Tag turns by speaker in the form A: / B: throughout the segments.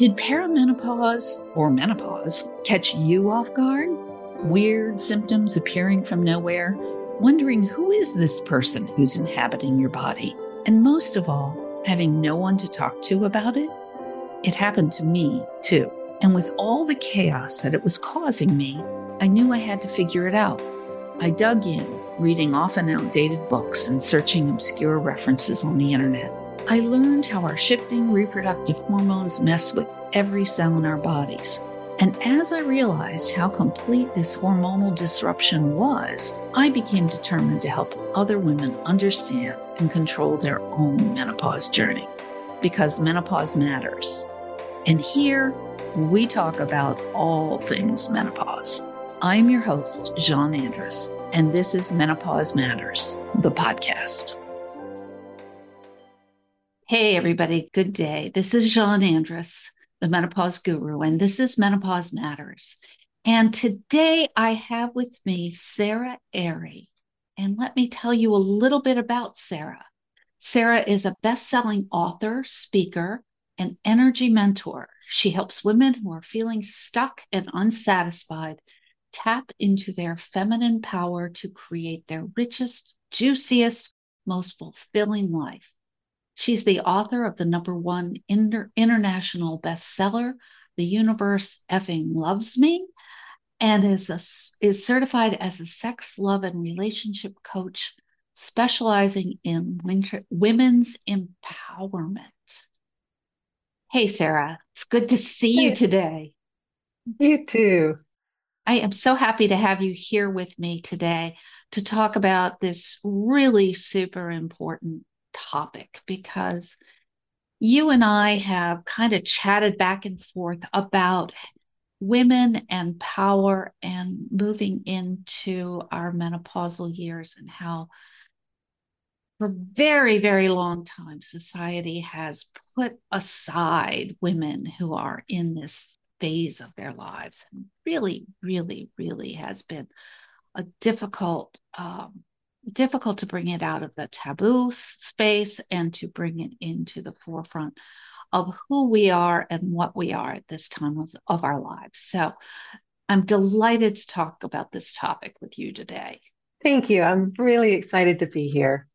A: Did perimenopause or menopause catch you off guard? Weird symptoms appearing from nowhere? Wondering who is this person who's inhabiting your body? And most of all, having no one to talk to about it? It happened to me too. And with all the chaos that it was causing me, I knew I had to figure it out. I dug in, reading often outdated books and searching obscure references on the internet. I learned how our shifting reproductive hormones mess with every cell in our bodies. And as I realized how complete this hormonal disruption was, I became determined to help other women understand and control their own menopause journey. Because menopause matters. And here, we talk about all things menopause. I'm your host, Jeanne Andrus, and this is Menopause Matters, the podcast. Hey, everybody, good day. This is Jeanne Andrus, the menopause guru, and this is Menopause Matters. And today I have with me Sara Arey. And let me tell you a little bit about Sara. Sara is a best selling author, speaker, and energy mentor. She helps women who are feeling stuck and unsatisfied tap into their feminine power to create their richest, juiciest, most fulfilling life. She's the author of the number one inter- international bestseller, The Universe Effing Loves Me, and is, a, is certified as a sex, love, and relationship coach specializing in winter, women's empowerment. Hey, Sara, it's good to see you today.
B: You too.
A: I am so happy to have you here with me today to talk about this really super important topic because you and I have kind of chatted back and forth about women and power and moving into our menopausal years and how for a very very long time society has put aside women who are in this phase of their lives and really really really has been a difficult um, difficult to bring it out of the taboo space and to bring it into the forefront of who we are and what we are at this time of, our lives. So I'm delighted to talk about this topic with you today.
B: Thank you. I'm really excited to be here.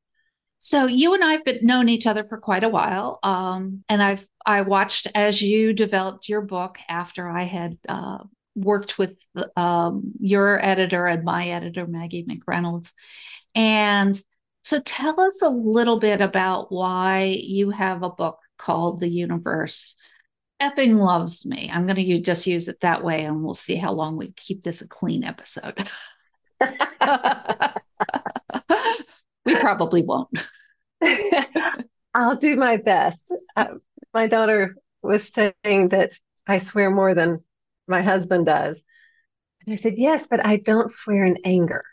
A: So you and I've been known each other for quite a while, um, and I've I watched as you developed your book after I had uh, worked with um, your editor and my editor Maggie McReynolds, and so tell us a little bit about why you have a book called The Universe Effing Loves Me. I'm going to just use it that way and we'll see how long we keep this a clean episode. we probably won't.
B: I'll do my best. Uh, my daughter was saying that I swear more than my husband does. And I said, Yes, but I don't swear in anger.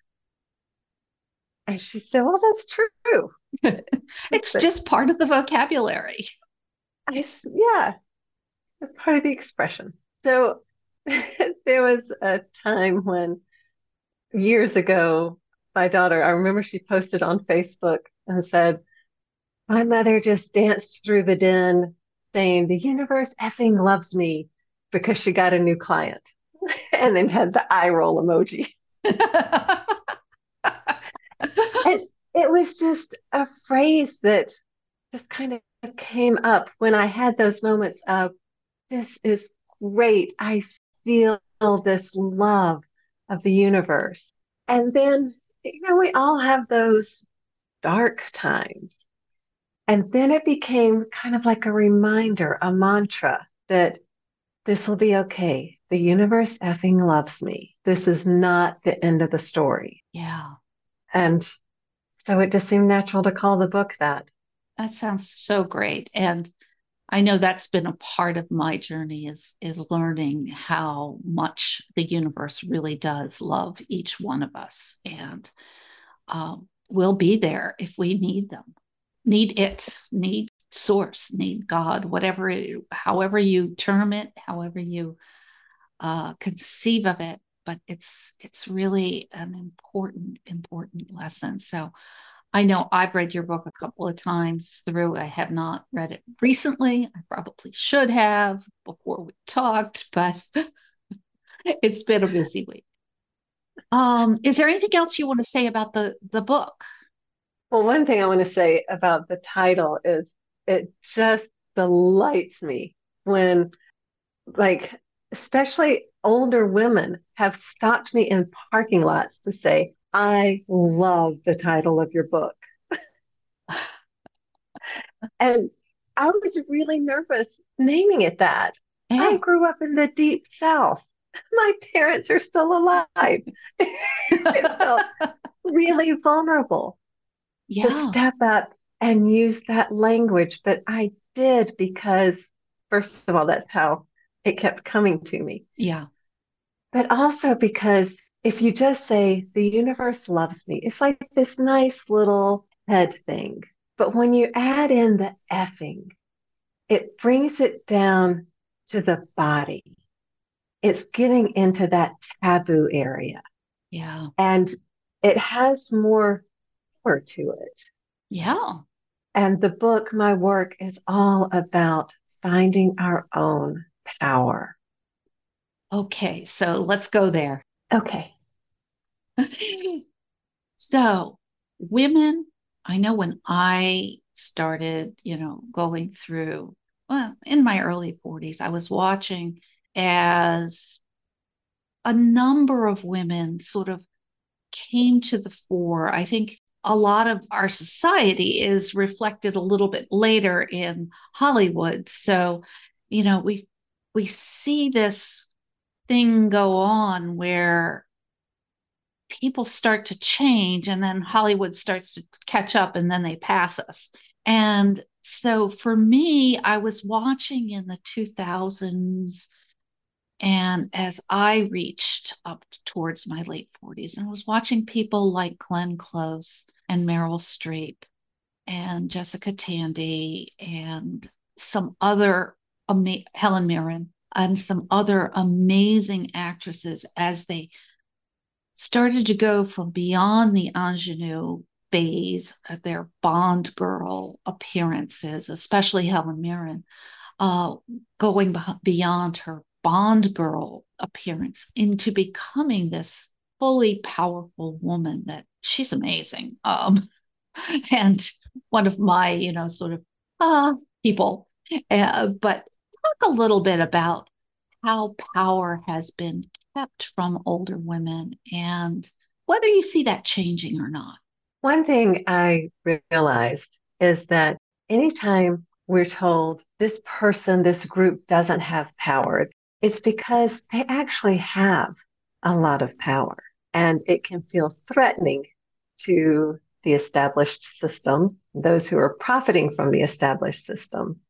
B: And she said, Well, that's true.
A: it's just part of the vocabulary.
B: I, yeah, part of the expression. So there was a time when years ago, my daughter, I remember she posted on Facebook and said, My mother just danced through the den saying, The universe effing loves me because she got a new client. and then had the eye roll emoji it was just a phrase that just kind of came up when I had those moments of, this is great. I feel this love of the universe. And then, you know, we all have those dark times. And then it became kind of like a reminder, a mantra that this will be okay. The universe effing loves me. This is not the end of the story.
A: Yeah.
B: And so it just seemed natural to call the book that.
A: That sounds so great. And I know that's been a part of my journey is is learning how much the universe really does love each one of us, and um, we'll be there if we need them, need it, need source, need God, whatever, it, however you term it, however you uh, conceive of it but it's it's really an important important lesson so I know I've read your book a couple of times through. I have not read it recently. I probably should have before we talked, but it's been a busy week. Um, is there anything else you want to say about the the book?
B: Well, one thing I want to say about the title is it just delights me when like especially older women have stopped me in parking lots to say, I love the title of your book. and I was really nervous naming it that. I grew up in the deep south. My parents are still alive. it felt really vulnerable yeah. to step up and use that language. But I did because, first of all, that's how it kept coming to me.
A: Yeah.
B: But also because if you just say, the universe loves me, it's like this nice little head thing. But when you add in the effing, it brings it down to the body. It's getting into that taboo area.
A: Yeah.
B: And it has more power to it.
A: Yeah.
B: And the book, my work, is all about finding our own power.
A: Okay, so let's go there.
B: Okay.
A: so, women, I know when I started, you know, going through, well, in my early 40s, I was watching as a number of women sort of came to the fore. I think a lot of our society is reflected a little bit later in Hollywood. So, you know, we we see this thing go on where people start to change and then Hollywood starts to catch up and then they pass us. And so for me, I was watching in the 2000s and as I reached up towards my late 40s and was watching people like Glenn Close and Meryl Streep and Jessica Tandy and some other Helen Mirren and some other amazing actresses as they started to go from beyond the ingenue phase their Bond girl appearances, especially Helen Mirren, uh, going beyond her Bond girl appearance into becoming this fully powerful woman that she's amazing. Um, and one of my, you know, sort of uh, people. Uh, but talk a little bit about how power has been kept from older women and whether you see that changing or not.
B: One thing I realized is that anytime we're told this person, this group doesn't have power, it's because they actually have a lot of power. And it can feel threatening to the established system, those who are profiting from the established system.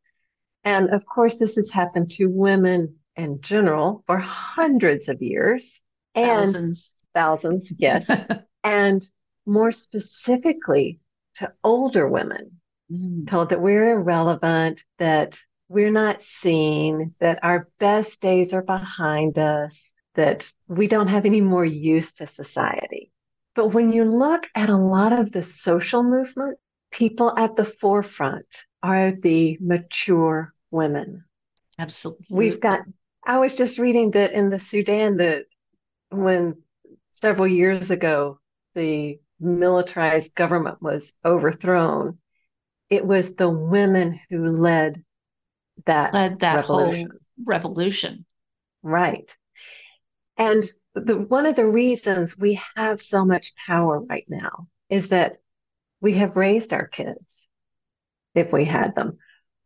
B: And of course, this has happened to women in general for hundreds of years.
A: And thousands.
B: Thousands, yes. and more specifically to older women, mm. told that we're irrelevant, that we're not seen, that our best days are behind us, that we don't have any more use to society. But when you look at a lot of the social movement, people at the forefront are the mature women.
A: Absolutely.
B: We've got, I was just reading that in the Sudan, that when several years ago the militarized government was overthrown, it was the women who led that,
A: led that revolution. whole revolution.
B: Right. And the, one of the reasons we have so much power right now is that we have raised our kids, if we had them.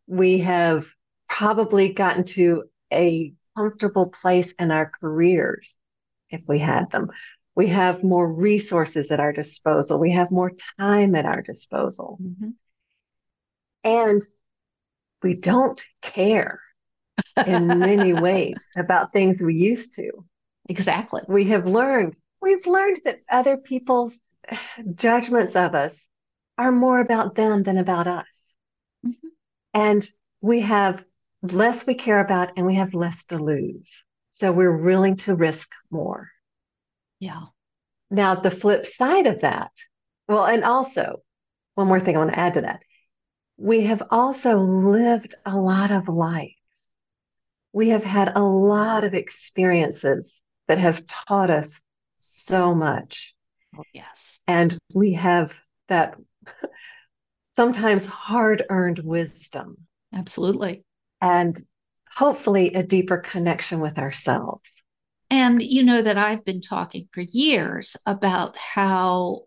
B: We have probably gotten to a comfortable place in our careers, if we had them. We have more resources at our disposal. We have more time at our disposal. Mm-hmm. And we don't care in many ways about things we used to.
A: Exactly.
B: We have learned, we've learned that other people's judgments of us are more about them than about us. Mm-hmm. And we have less we care about and we have less to lose. So we're willing to risk more.
A: Yeah.
B: Now, the flip side of that, well, and also one more thing I want to add to that. We have also lived a lot of life. We have had a lot of experiences that have taught us so much.
A: Oh, yes.
B: And we have that sometimes hard earned wisdom.
A: Absolutely.
B: And hopefully a deeper connection with ourselves.
A: And you know that I've been talking for years about how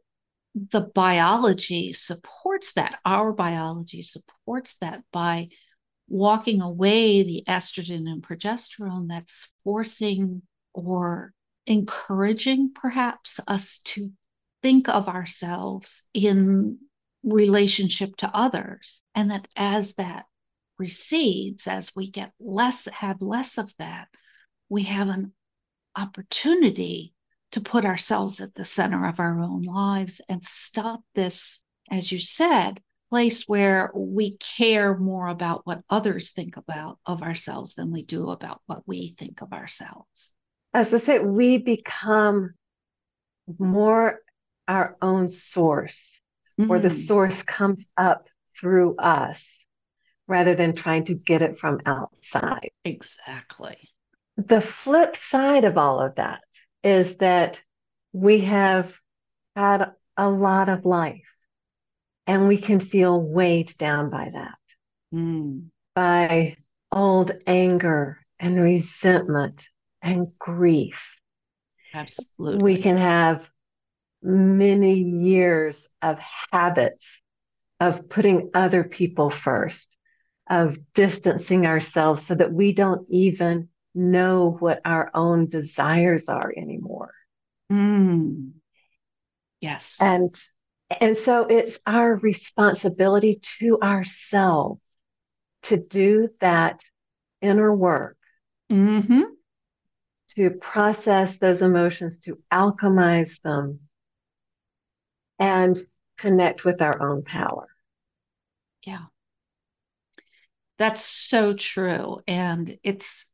A: the biology supports that. Our biology supports that by walking away the estrogen and progesterone that's forcing or encouraging perhaps us to think of ourselves in relationship to others and that as that recedes as we get less have less of that we have an opportunity to put ourselves at the center of our own lives and stop this as you said place where we care more about what others think about of ourselves than we do about what we think of ourselves.
B: As i say we become more our own source mm. or the mm. source comes up through us rather than trying to get it from outside.
A: Exactly.
B: The flip side of all of that is that we have had a lot of life and we can feel weighed down by that, mm. by old anger and resentment and grief.
A: Absolutely.
B: We can have many years of habits of putting other people first, of distancing ourselves so that we don't even know what our own desires are anymore.
A: Mm. Yes.
B: And and so it's our responsibility to ourselves to do that inner work,
A: mm-hmm.
B: to process those emotions, to alchemize them, and connect with our own power.
A: Yeah. That's so true. And it's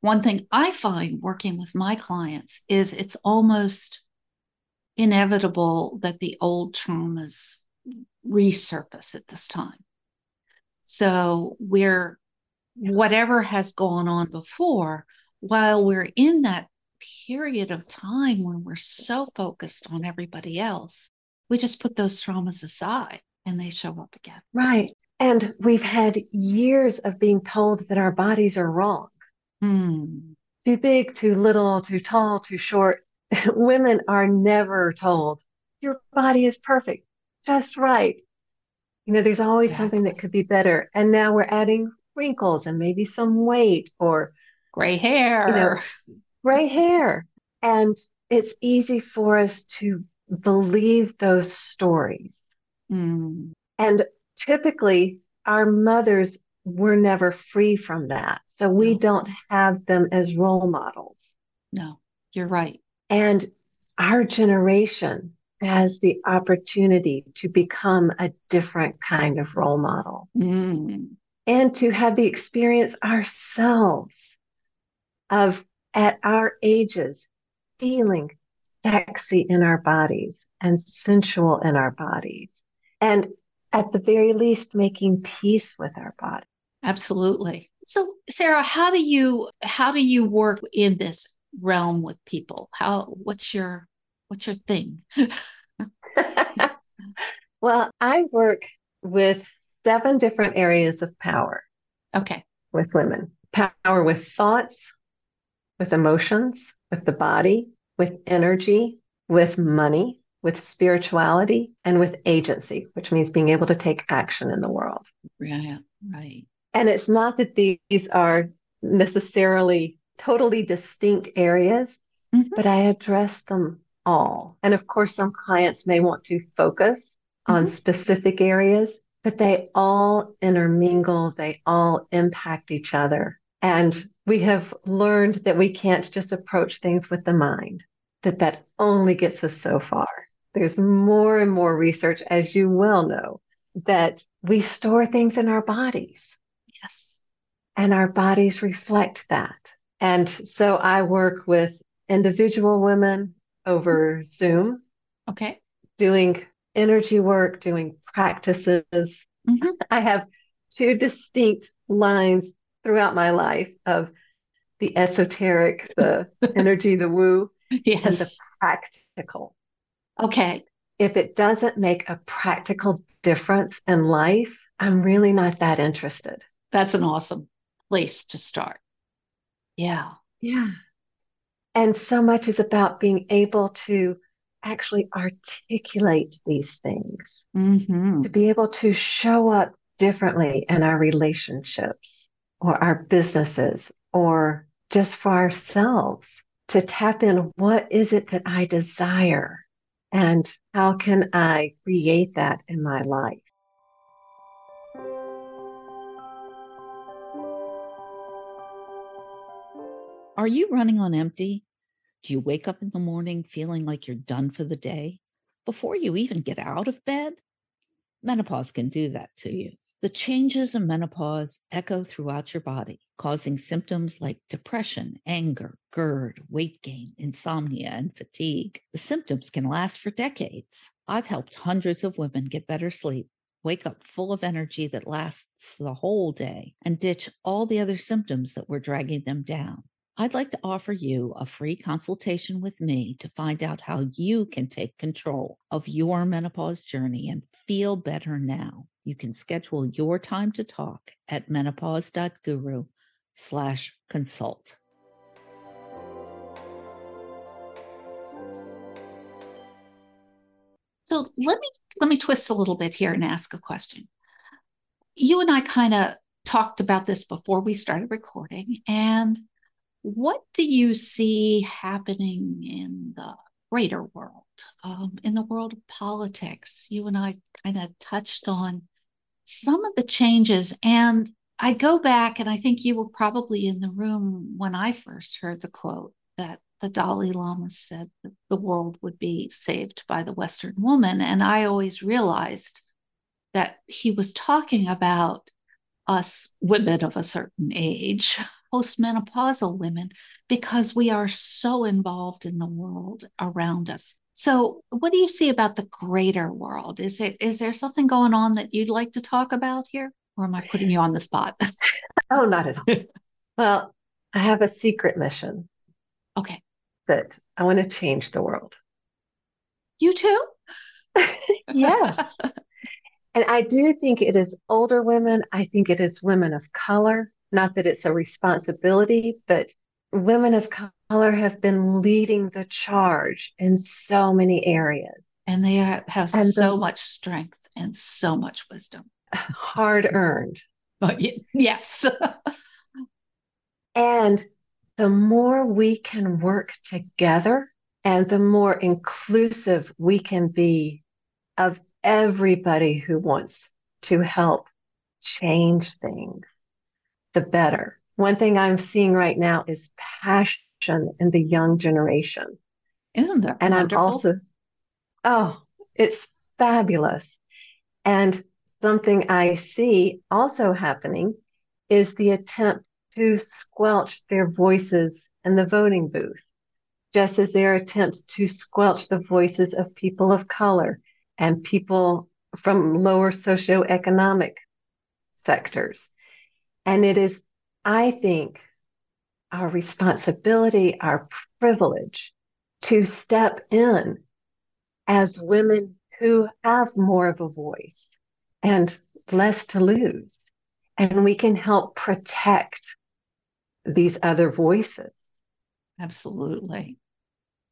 A: one thing I find working with my clients is it's almost inevitable that the old traumas resurface at this time. So we're whatever has gone on before, while we're in that period of time when we're so focused on everybody else, we just put those traumas aside and they show up again.
B: Right. And we've had years of being told that our bodies are wrong.
A: Mm.
B: Too big, too little, too tall, too short. Women are never told your body is perfect, just right. You know, there's always exactly. something that could be better. And now we're adding wrinkles and maybe some weight or
A: gray hair.
B: You know, gray hair. And it's easy for us to believe those stories.
A: Mm.
B: And typically, our mothers were never free from that. So we no. don't have them as role models.
A: No, you're right.
B: And our generation has the opportunity to become a different kind of role model
A: mm.
B: and to have the experience ourselves of at our ages feeling sexy in our bodies and sensual in our bodies. And at the very least, making peace with our body.
A: Absolutely. So, Sara, how do you how do you work in this realm with people? How what's your what's your thing?
B: well, I work with seven different areas of power.
A: Okay.
B: With women. Power with thoughts, with emotions, with the body, with energy, with money, with spirituality, and with agency, which means being able to take action in the world.
A: Yeah, right.
B: And it's not that these are necessarily totally distinct areas, mm-hmm. but I address them all. And of course, some clients may want to focus mm-hmm. on specific areas, but they all intermingle, they all impact each other. And we have learned that we can't just approach things with the mind that that only gets us so far. There's more and more research, as you well know, that we store things in our bodies.
A: Yes.
B: And our bodies reflect that. And so I work with individual women over Zoom.
A: Okay.
B: Doing energy work, doing practices. Mm-hmm. I have two distinct lines throughout my life of the esoteric, the energy, the woo,
A: yes.
B: and the practical.
A: Okay.
B: If it doesn't make a practical difference in life, I'm really not that interested.
A: That's an awesome place to start. Yeah.
B: Yeah. And so much is about being able to actually articulate these things,
A: mm-hmm.
B: to be able to show up differently in our relationships or our businesses or just for ourselves, to tap in what is it that I desire and how can I create that in my life?
A: Are you running on empty? Do you wake up in the morning feeling like you're done for the day before you even get out of bed? Menopause can do that to you. The changes in menopause echo throughout your body, causing symptoms like depression, anger, GERD, weight gain, insomnia, and fatigue. The symptoms can last for decades. I've helped hundreds of women get better sleep, wake up full of energy that lasts the whole day, and ditch all the other symptoms that were dragging them down. I'd like to offer you a free consultation with me to find out how you can take control of your menopause journey and feel better now. You can schedule your time to talk at menopause.guru slash consult. So let me let me twist a little bit here and ask a question. You and I kind of talked about this before we started recording, and what do you see happening in the greater world, um, in the world of politics? You and I kind of touched on some of the changes. And I go back, and I think you were probably in the room when I first heard the quote that the Dalai Lama said that the world would be saved by the Western woman. And I always realized that he was talking about us women of a certain age postmenopausal women because we are so involved in the world around us. So, what do you see about the greater world? Is it is there something going on that you'd like to talk about here, or am I putting you on the spot?
B: oh, not at all. well, I have a secret mission.
A: Okay.
B: That I want to change the world.
A: You too?
B: yes. and I do think it is older women. I think it is women of color. Not that it's a responsibility, but women of color have been leading the charge in so many areas.
A: And they have and so the, much strength and so much wisdom.
B: Hard earned.
A: But yes.
B: and the more we can work together and the more inclusive we can be of everybody who wants to help change things the better. One thing I'm seeing right now is passion in the young generation.
A: Isn't that
B: and
A: wonderful?
B: I'm also, oh, it's fabulous. And something I see also happening is the attempt to squelch their voices in the voting booth, just as their attempts to squelch the voices of people of color and people from lower socioeconomic sectors. And it is, I think, our responsibility, our privilege to step in as women who have more of a voice and less to lose. And we can help protect these other voices.
A: Absolutely.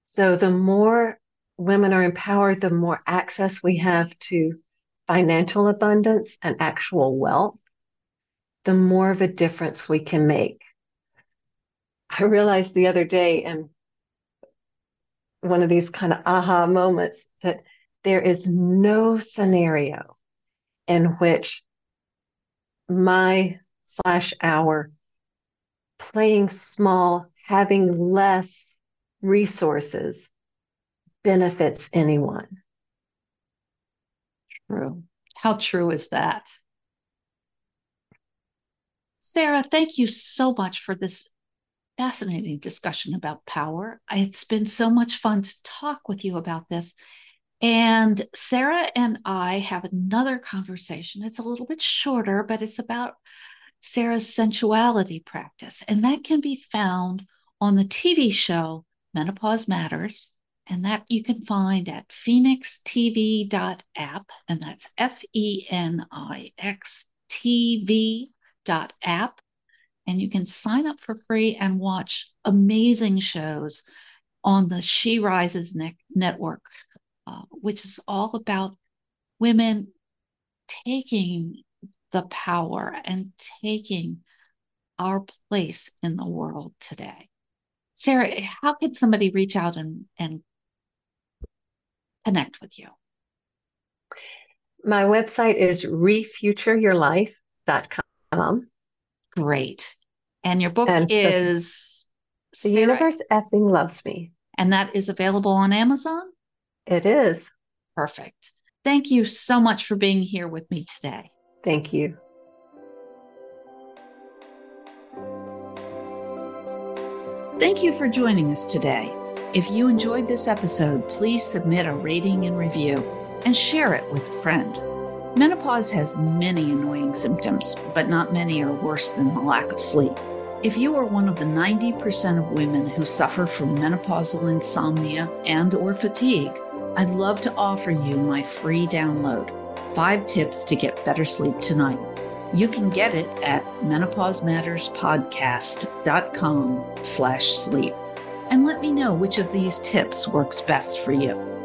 B: So the more women are empowered, the more access we have to financial abundance and actual wealth the more of a difference we can make. I realized the other day in one of these kind of aha moments that there is no scenario in which my slash our playing small, having less resources benefits anyone.
A: True. How true is that? Sara, thank you so much for this fascinating discussion about power. It's been so much fun to talk with you about this. And Sara and I have another conversation. It's a little bit shorter, but it's about Sara's sensuality practice. And that can be found on the TV show Menopause Matters. And that you can find at fenixtv.app. And that's F E N I X T V dot app. And you can sign up for free and watch amazing shows on the She Rises ne- network, uh, which is all about women taking the power and taking our place in the world today. Sara, how could somebody reach out and, and connect with you?
B: My website is refutureyourlife.com.
A: Great. And your book and is
B: The Sara, Universe Effing Loves Me.
A: And that is available on Amazon?
B: It is.
A: Perfect. Thank you so much for being here with me today.
B: Thank you.
A: Thank you for joining us today. If you enjoyed this episode, please submit a rating and review and share it with a friend. Menopause has many annoying symptoms, but not many are worse than the lack of sleep. If you are one of the 90% of women who suffer from menopausal insomnia and or fatigue, I'd love to offer you my free download, 5 tips to get better sleep tonight. You can get it at menopausematterspodcast.com slash sleep. And let me know which of these tips works best for you.